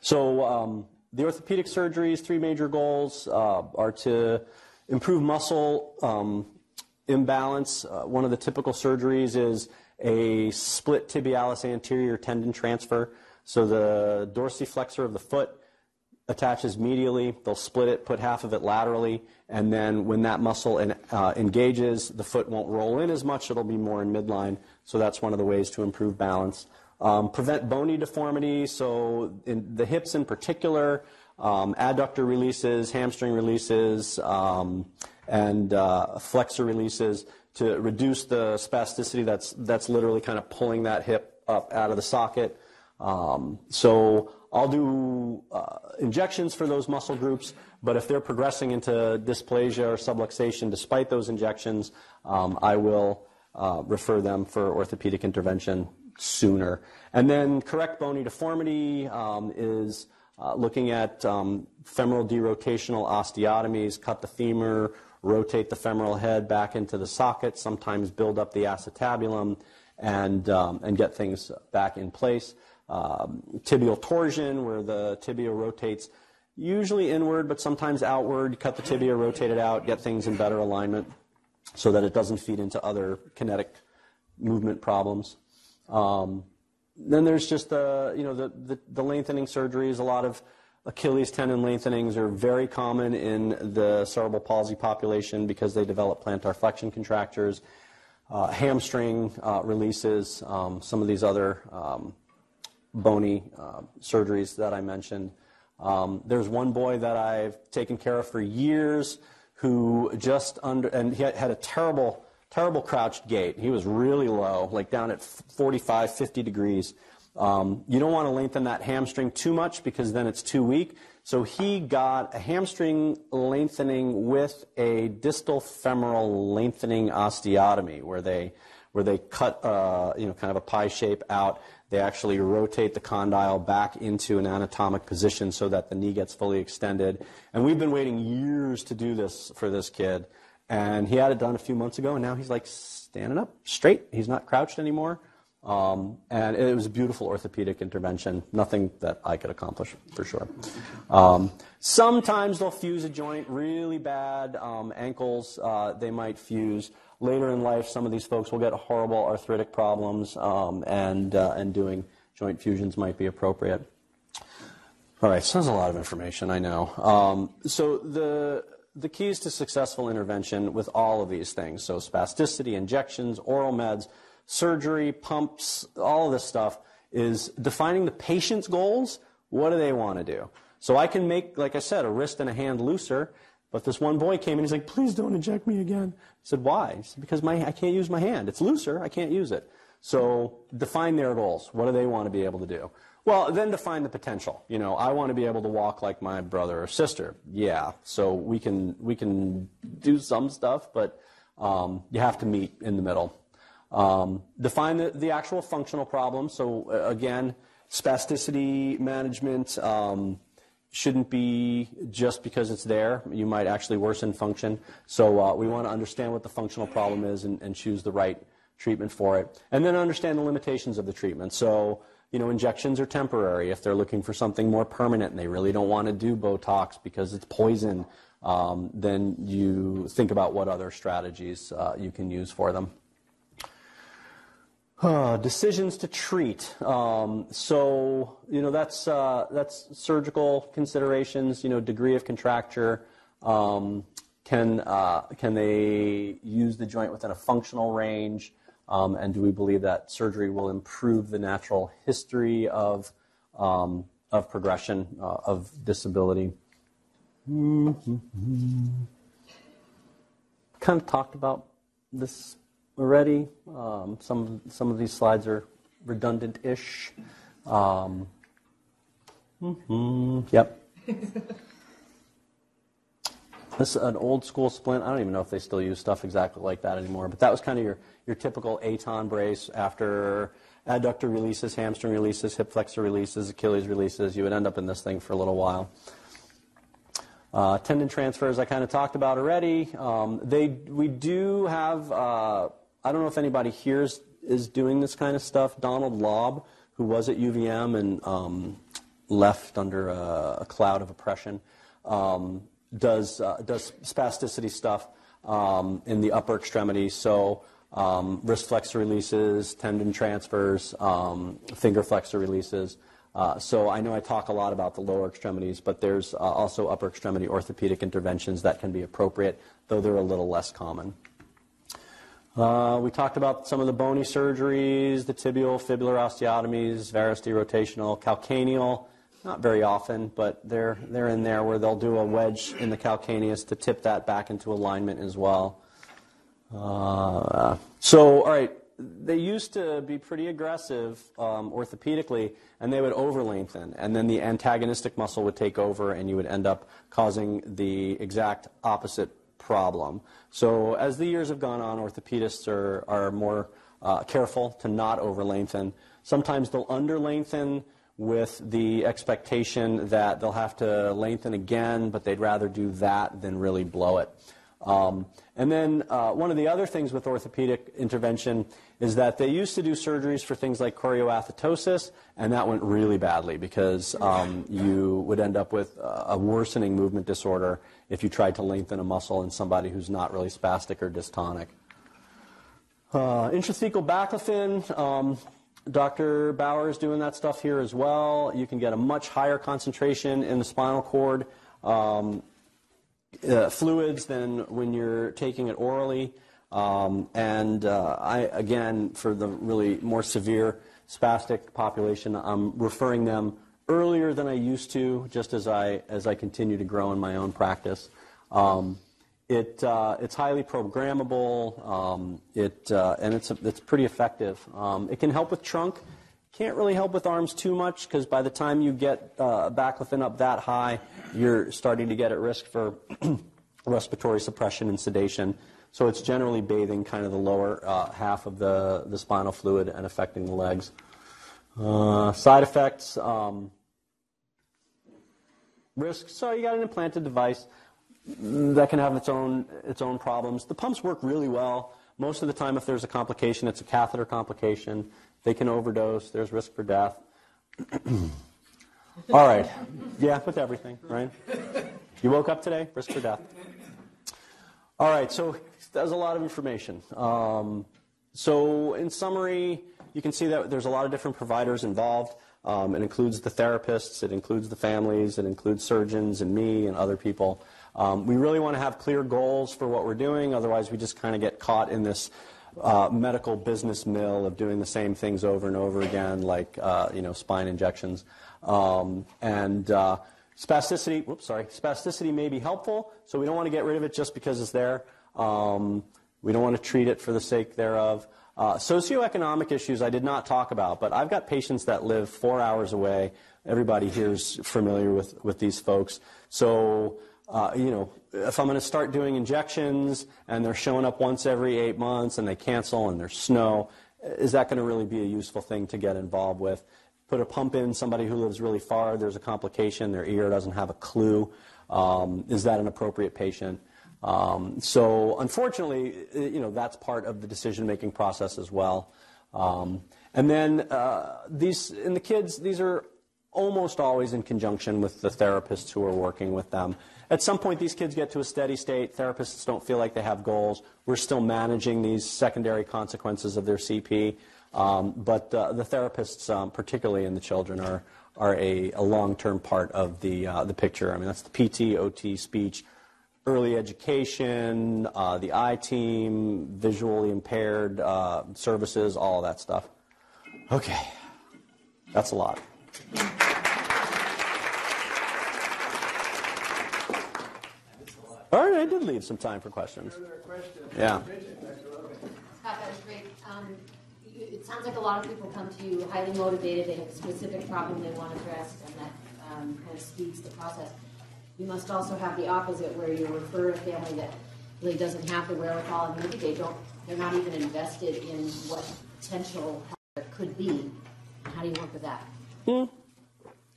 So um, the orthopedic surgeries, three major goals uh, are to improve muscle. Um, imbalance. Uh, one of the typical surgeries is a split tibialis anterior tendon transfer. So the dorsiflexor of the foot attaches medially. They'll split it, put half of it laterally, and then when that muscle in, uh, engages, the foot won't roll in as much. It'll be more in midline. So that's one of the ways to improve balance. Um, prevent bony deformity. So in the hips in particular, um, adductor releases, hamstring releases. Um, and uh, flexor releases to reduce the spasticity that's, that's literally kind of pulling that hip up out of the socket. Um, so I'll do uh, injections for those muscle groups, but if they're progressing into dysplasia or subluxation despite those injections, um, I will uh, refer them for orthopedic intervention sooner. And then correct bony deformity um, is uh, looking at um, femoral derotational osteotomies, cut the femur, rotate the femoral head back into the socket, sometimes build up the acetabulum, and, um, and get things back in place. Um, tibial torsion, where the tibia rotates usually inward, but sometimes outward. Cut the tibia, rotate it out, get things in better alignment so that it doesn't feed into other kinetic movement problems. Um, then there's just the, you know, the, the, the, lengthening surgeries. A lot of Achilles tendon lengthenings are very common in the cerebral palsy population because they develop plantar flexion contractures, uh, hamstring uh, releases, um, some of these other um, bony uh, surgeries that I mentioned. Um, there's one boy that I've taken care of for years who just under, and he had a terrible, terrible crouched gait. He was really low, like down at 45, 50 degrees. Um, you don't want to lengthen that hamstring too much because then it's too weak. So he got a hamstring lengthening with a distal femoral lengthening osteotomy, where they where they cut uh, you know kind of a pie shape out. They actually rotate the condyle back into an anatomic position so that the knee gets fully extended. And we've been waiting years to do this for this kid. And he had it done a few months ago, and now he's like standing up straight. He's not crouched anymore. Um, and it was a beautiful orthopedic intervention. Nothing that I could accomplish for sure. Um, sometimes they'll fuse a joint really bad. Um, ankles, uh, they might fuse. Later in life, some of these folks will get horrible arthritic problems, um, and, uh, and doing joint fusions might be appropriate. All right, so that's a lot of information, I know. Um, so the, the keys to successful intervention with all of these things, so spasticity, injections, oral meds, surgery, pumps, all of this stuff, is defining the patient's goals. What do they want to do? So I can make, like I said, a wrist and a hand looser, but this one boy came and he's like, please don't inject me again. I said, why? He said, because my, I can't use my hand. It's looser. I can't use it. So define their goals. What do they want to be able to do? Well, then define the potential. You know, I want to be able to walk like my brother or sister. Yeah. So we can, we can do some stuff, but um, you have to meet in the middle. Um, define the, the actual functional problem. So uh, again, spasticity management, um, shouldn't be just because it's there. You might actually worsen function. So uh, we want to understand what the functional problem is and, and, choose the right treatment for it. And then understand the limitations of the treatment. So, you know, injections are temporary. If they're looking for something more permanent and they really don't want to do Botox because it's poison, um, then you think about what other strategies uh, you can use for them. Decisions to treat. Um, so, you know, that's, uh, that's surgical considerations, you know, degree of contracture. Um, can, uh, can they use the joint within a functional range? Um, and do we believe that surgery will improve the natural history of, um, of progression uh, of disability? Mm-hmm. Kind of talked about this already. Um, some, some of these slides are redundant-ish. Um, mm-hmm, yep. this is an old school splint. I don't even know if they still use stuff exactly like that anymore, but that was kind of your, your typical Aton brace after adductor releases, hamstring releases, hip flexor releases, Achilles releases. You would end up in this thing for a little while. Uh, tendon transfers I kind of talked about already. Um, they, we do have uh, I don't know if anybody here is, is doing this kind of stuff. Donald Laub, who was at UVM and um, left under a, a, cloud of oppression, um, does, uh, does spasticity stuff um, in the upper extremity. So um, wrist flexor releases, tendon transfers, um, finger flexor releases. Uh, so I know I talk a lot about the lower extremities, but there's uh, also upper extremity orthopedic interventions that can be appropriate, though they're a little less common. Uh, we talked about some of the bony surgeries, the tibial, fibular osteotomies, varus derotational, calcaneal. Not very often, but they're, they're in there where they'll do a wedge in the calcaneus to tip that back into alignment as well. Uh, so, all right, they used to be pretty aggressive um, orthopedically, and they would over lengthen, and then the antagonistic muscle would take over, and you would end up causing the exact opposite problem. So as the years have gone on, orthopedists are, are more uh, careful to not over lengthen. Sometimes they'll under lengthen with the expectation that they'll have to lengthen again, but they'd rather do that than really blow it. Um, and then uh, one of the other things with orthopedic intervention is that they used to do surgeries for things like choreoathetosis, and that went really badly because um, you would end up with a worsening movement disorder if you tried to lengthen a muscle in somebody who's not really spastic or dystonic. Uh, intrathecal baclofen, um, Dr. Bauer is doing that stuff here as well. You can get a much higher concentration in the spinal cord um, uh, fluids than when you're taking it orally. Um, and uh, I, again, for the really more severe spastic population, I'm referring them earlier than I used to, just as I as I continue to grow in my own practice. Um, it, uh, it's highly programmable. Um, it, uh, and it's, it's pretty effective. Um, it can help with trunk. Can't really help with arms too much because by the time you get uh, baclofen up that high, you're starting to get at risk for respiratory suppression and sedation. So it's generally bathing kind of the lower uh, half of the, the spinal fluid and affecting the legs. Uh, side effects, um, risks. So you got an implanted device that can have its own its own problems. The pumps work really well. Most of the time, if there's a complication, it's a catheter complication. They can overdose. There's risk for death. All right. Yeah, with everything, right? You woke up today, risk for death. All right, so that's a lot of information. Um, so, in summary, you can see that there's a lot of different providers involved. Um, it includes the therapists, it includes the families, it includes surgeons and me and other people. Um, we really want to have clear goals for what we're doing, otherwise, we just kind of get caught in this uh, medical business mill of doing the same things over and over again, like uh, you know spine injections. Um, and uh, spasticity, whoops, sorry, spasticity may be helpful, so we don't want to get rid of it just because it's there. Um, we don't want to treat it for the sake thereof. Uh, socioeconomic issues I did not talk about, but I've got patients that live four hours away. Everybody here is familiar with, with these folks. So uh, you know, if I'm going to start doing injections and they're showing up once every eight months and they cancel and there's snow, is that going to really be a useful thing to get involved with? Put a pump in somebody who lives really far, there's a complication, their ear doesn't have a clue. Um, is that an appropriate patient? Um, so unfortunately, you know, that's part of the decision-making process as well. Um, and then uh, these, in the kids, these are almost always in conjunction with the therapists who are working with them. At some point, these kids get to a steady state. Therapists don't feel like they have goals. We're still managing these secondary consequences of their CP. Um, but uh, the therapists, um, particularly in the children, are, are a, a long-term part of the, uh, the picture. I mean, that's the PT, OT, speech, early education, uh, the I team, visually impaired uh, services, all that stuff. Okay, that's a lot. All right, I did leave some time for questions. Yeah. Scott, that was great. It sounds like a lot of people come to you highly motivated. They have a specific problem they want addressed, and that um, kind of speeds the process. You must also have the opposite, where you refer a family that really doesn't have the wherewithal, and maybe they don't. They're not even invested in what potential could be. How do you work with that? Hmm.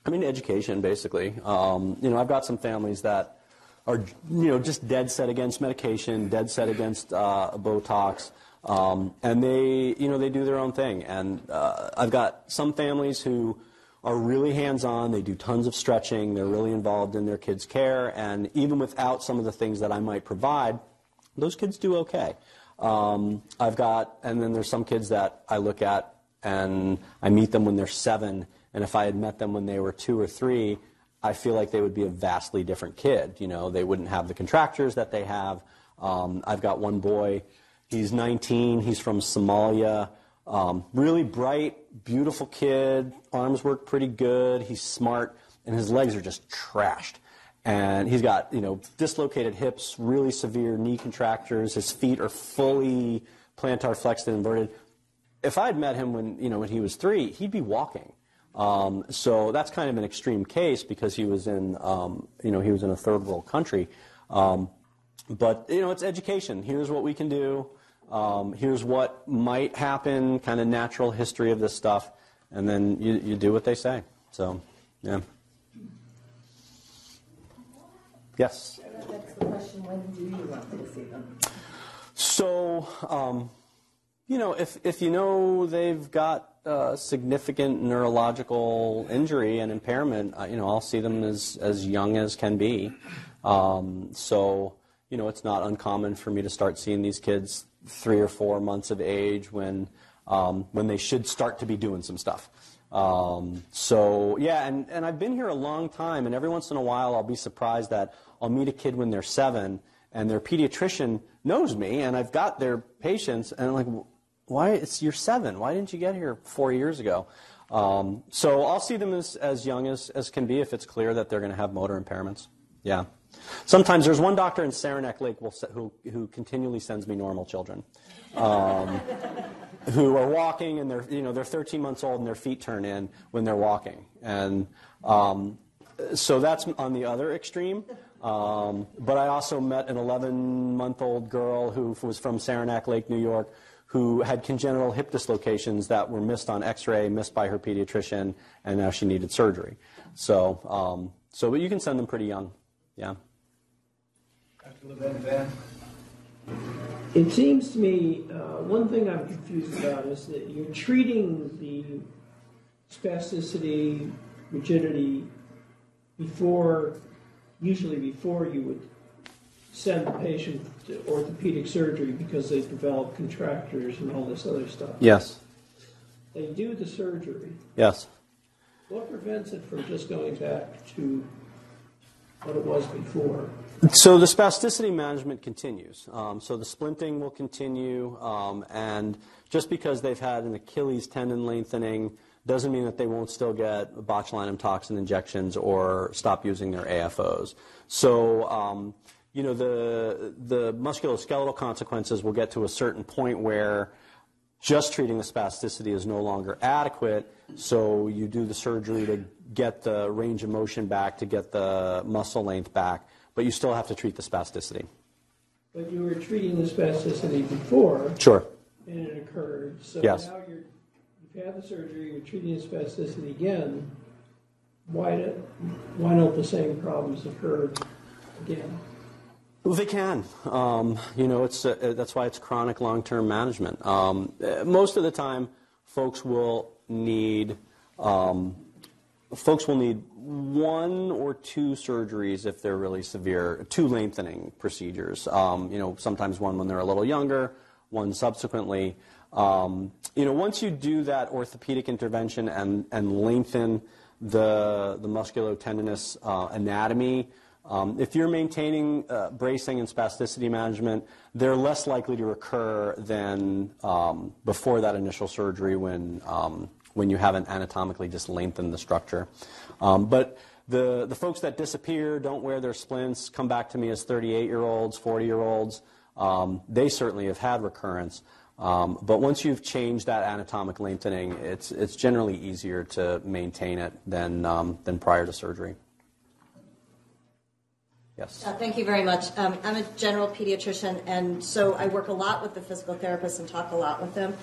I mean, education, basically. Um, you know, I've got some families that are you know just dead set against medication, dead set against uh, Botox, um, and they you know they do their own thing. And uh, I've got some families who are really hands-on. They do tons of stretching. They're really involved in their kids' care, and even without some of the things that I might provide, those kids do okay. Um, I've got, and then there's some kids that I look at and I meet them when they're seven, and if I had met them when they were two or three, I feel like they would be a vastly different kid. You know, they wouldn't have the contractures that they have. Um, I've got one boy. He's 19. He's from Somalia. Um, really bright, beautiful kid. Arms work pretty good. He's smart, and his legs are just trashed. And he's got, you know, dislocated hips, really severe knee contractures. His feet are fully plantar flexed and inverted. If I had met him when, you know, when he was three, he'd be walking. Um, so that's kind of an extreme case because he was in, um, you know, he was in a third world country. Um, but you know, it's education. Here's what we can do. Um, here's what might happen. Kind of natural history of this stuff, and then you, you do what they say. So, yeah. Yes. That's the question, when do you want to see them? So, um, you know, if, if you know they've got uh, significant neurological injury and impairment, uh, you know, I'll see them as, as young as can be. Um, so, you know, it's not uncommon for me to start seeing these kids three or four months of age when, um, when they should start to be doing some stuff. Um, so yeah, and, and I've been here a long time, and every once in a while I'll be surprised that I'll meet a kid when they're seven, and their pediatrician knows me, and I've got their patients, and I'm like, why? It's you're seven. Why didn't you get here four years ago? Um, so I'll see them as, as young as, as can be if it's clear that they're going to have motor impairments. Yeah. Sometimes there's one doctor in Saranac Lake who, who continually sends me normal children. Um, who are walking and they're you know they're 13 months old and their feet turn in when they're walking and um, so that's on the other extreme um, but I also met an 11 month old girl who was from Saranac Lake, New York, who had congenital hip dislocations that were missed on X-ray, missed by her pediatrician, and now she needed surgery. So, um, so but you can send them pretty young, yeah. Dr. Levin, Van? It seems to me, uh, one thing I'm confused about is that you're treating the spasticity, rigidity before, usually before you would send the patient to orthopedic surgery because they develop contractures and all this other stuff. Yes, They do the surgery. yes. What prevents it from just going back to what it was before? So the spasticity management continues. Um, so the splinting will continue, um, and just because they've had an Achilles tendon lengthening doesn't mean that they won't still get botulinum toxin injections or stop using their AFOs. So um, you know the the musculoskeletal consequences will get to a certain point where just treating the spasticity is no longer adequate, so you do the surgery to get the range of motion back, to get the muscle length back, but you still have to treat the spasticity. But you were treating the spasticity before Sure. and it occurred. So Yes. now you're, you've had the surgery, you're treating the spasticity again. Why, do, why don't the same problems occur again? Well, they can. Um, you know, it's uh, that's why it's chronic long-term management. Um, uh, most of the time, folks will need um, folks will need one or two surgeries if they're really severe, two lengthening procedures. Um, you know, sometimes one when they're a little younger, one subsequently. Um, you know, once you do that orthopedic intervention and, and lengthen the, the musculotendinous uh, anatomy, um, if you're maintaining uh, bracing and spasticity management, they're less likely to recur than um, before that initial surgery when, um, when you haven't anatomically just lengthened the structure. Um, but the, the folks that disappear, don't wear their splints, come back to me as 38 year olds, 40 year olds, um, they certainly have had recurrence. Um, but once you've changed that anatomic lengthening, it's, it's generally easier to maintain it than, um, than prior to surgery. Yes. Uh, Thank you very much. Um, I'm a general pediatrician, and so I work a lot with the physical therapists and talk a lot with them.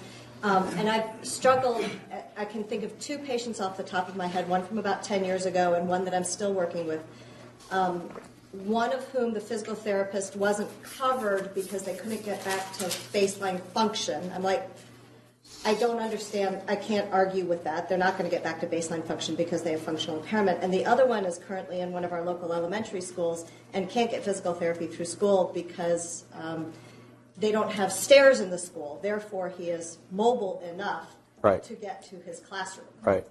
Um, and I've struggled, I can think of two patients off the top of my head, one from about 10 years ago and one that I'm still working with. Um, one of whom the physical therapist wasn't covered because they couldn't get back to baseline function. I'm like, I don't understand. I can't argue with that. They're not going to get back to baseline function because they have functional impairment. And the other one is currently in one of our local elementary schools and can't get physical therapy through school because um, they don't have stairs in the school. Therefore, he is mobile enough Right. to get to his classroom. Right.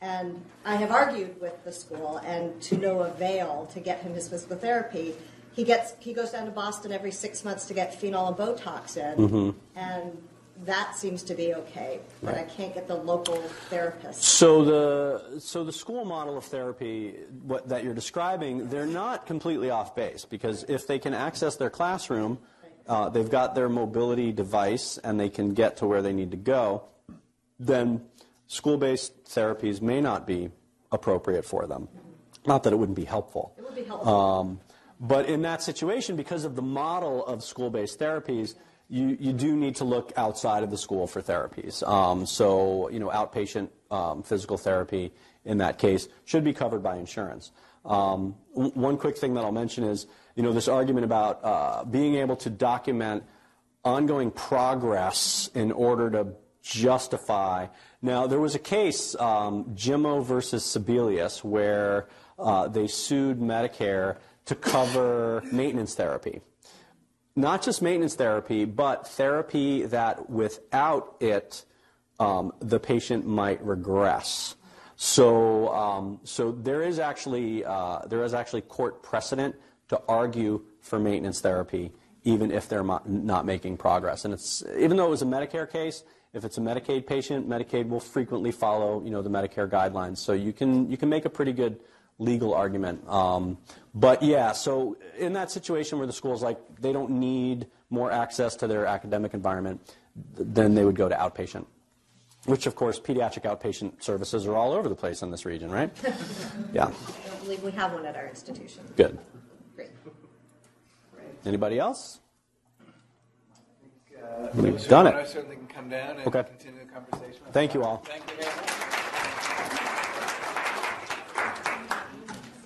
And I have argued with the school, and to no avail to get him his physical therapy. He gets he goes down to Boston every six months to get phenol and Botox in, mm-hmm. and that seems to be okay. But I can't get the local therapist. So the so the school model of therapy what, that you're describing, they're not completely off base because if they can access their classroom, uh, they've got their mobility device and they can get to where they need to go. Then school-based therapies may not be appropriate for them. Not that it wouldn't be helpful. It would be helpful. Um, but in that situation, because of the model of school-based therapies, you, you do need to look outside of the school for therapies. Um, so, you know, outpatient um, physical therapy in that case should be covered by insurance. Um, one quick thing that I'll mention is, you know, this argument about uh, being able to document ongoing progress in order to justify. Now, there was a case, um, Jimmo versus Sebelius, where uh, they sued Medicare to cover maintenance therapy. Not just maintenance therapy, but therapy that without it, um, the patient might regress. So, um, so there is actually uh, there is actually court precedent to argue for maintenance therapy, even if they're not making progress. And it's even though it was a Medicare case, if it's a Medicaid patient, Medicaid will frequently follow you know the Medicare guidelines. So you can you can make a pretty good legal argument. Um, but yeah, so in that situation where the school's like they don't need more access to their academic environment, then they would go to outpatient. Which, of course, pediatric outpatient services are all over the place in this region, right? yeah, I don't believe we have one at our institution. good. Anybody else? Uh, We've done it. Romano certainly can come down and Okay. continue the conversation. Thank you all. Thank you very much.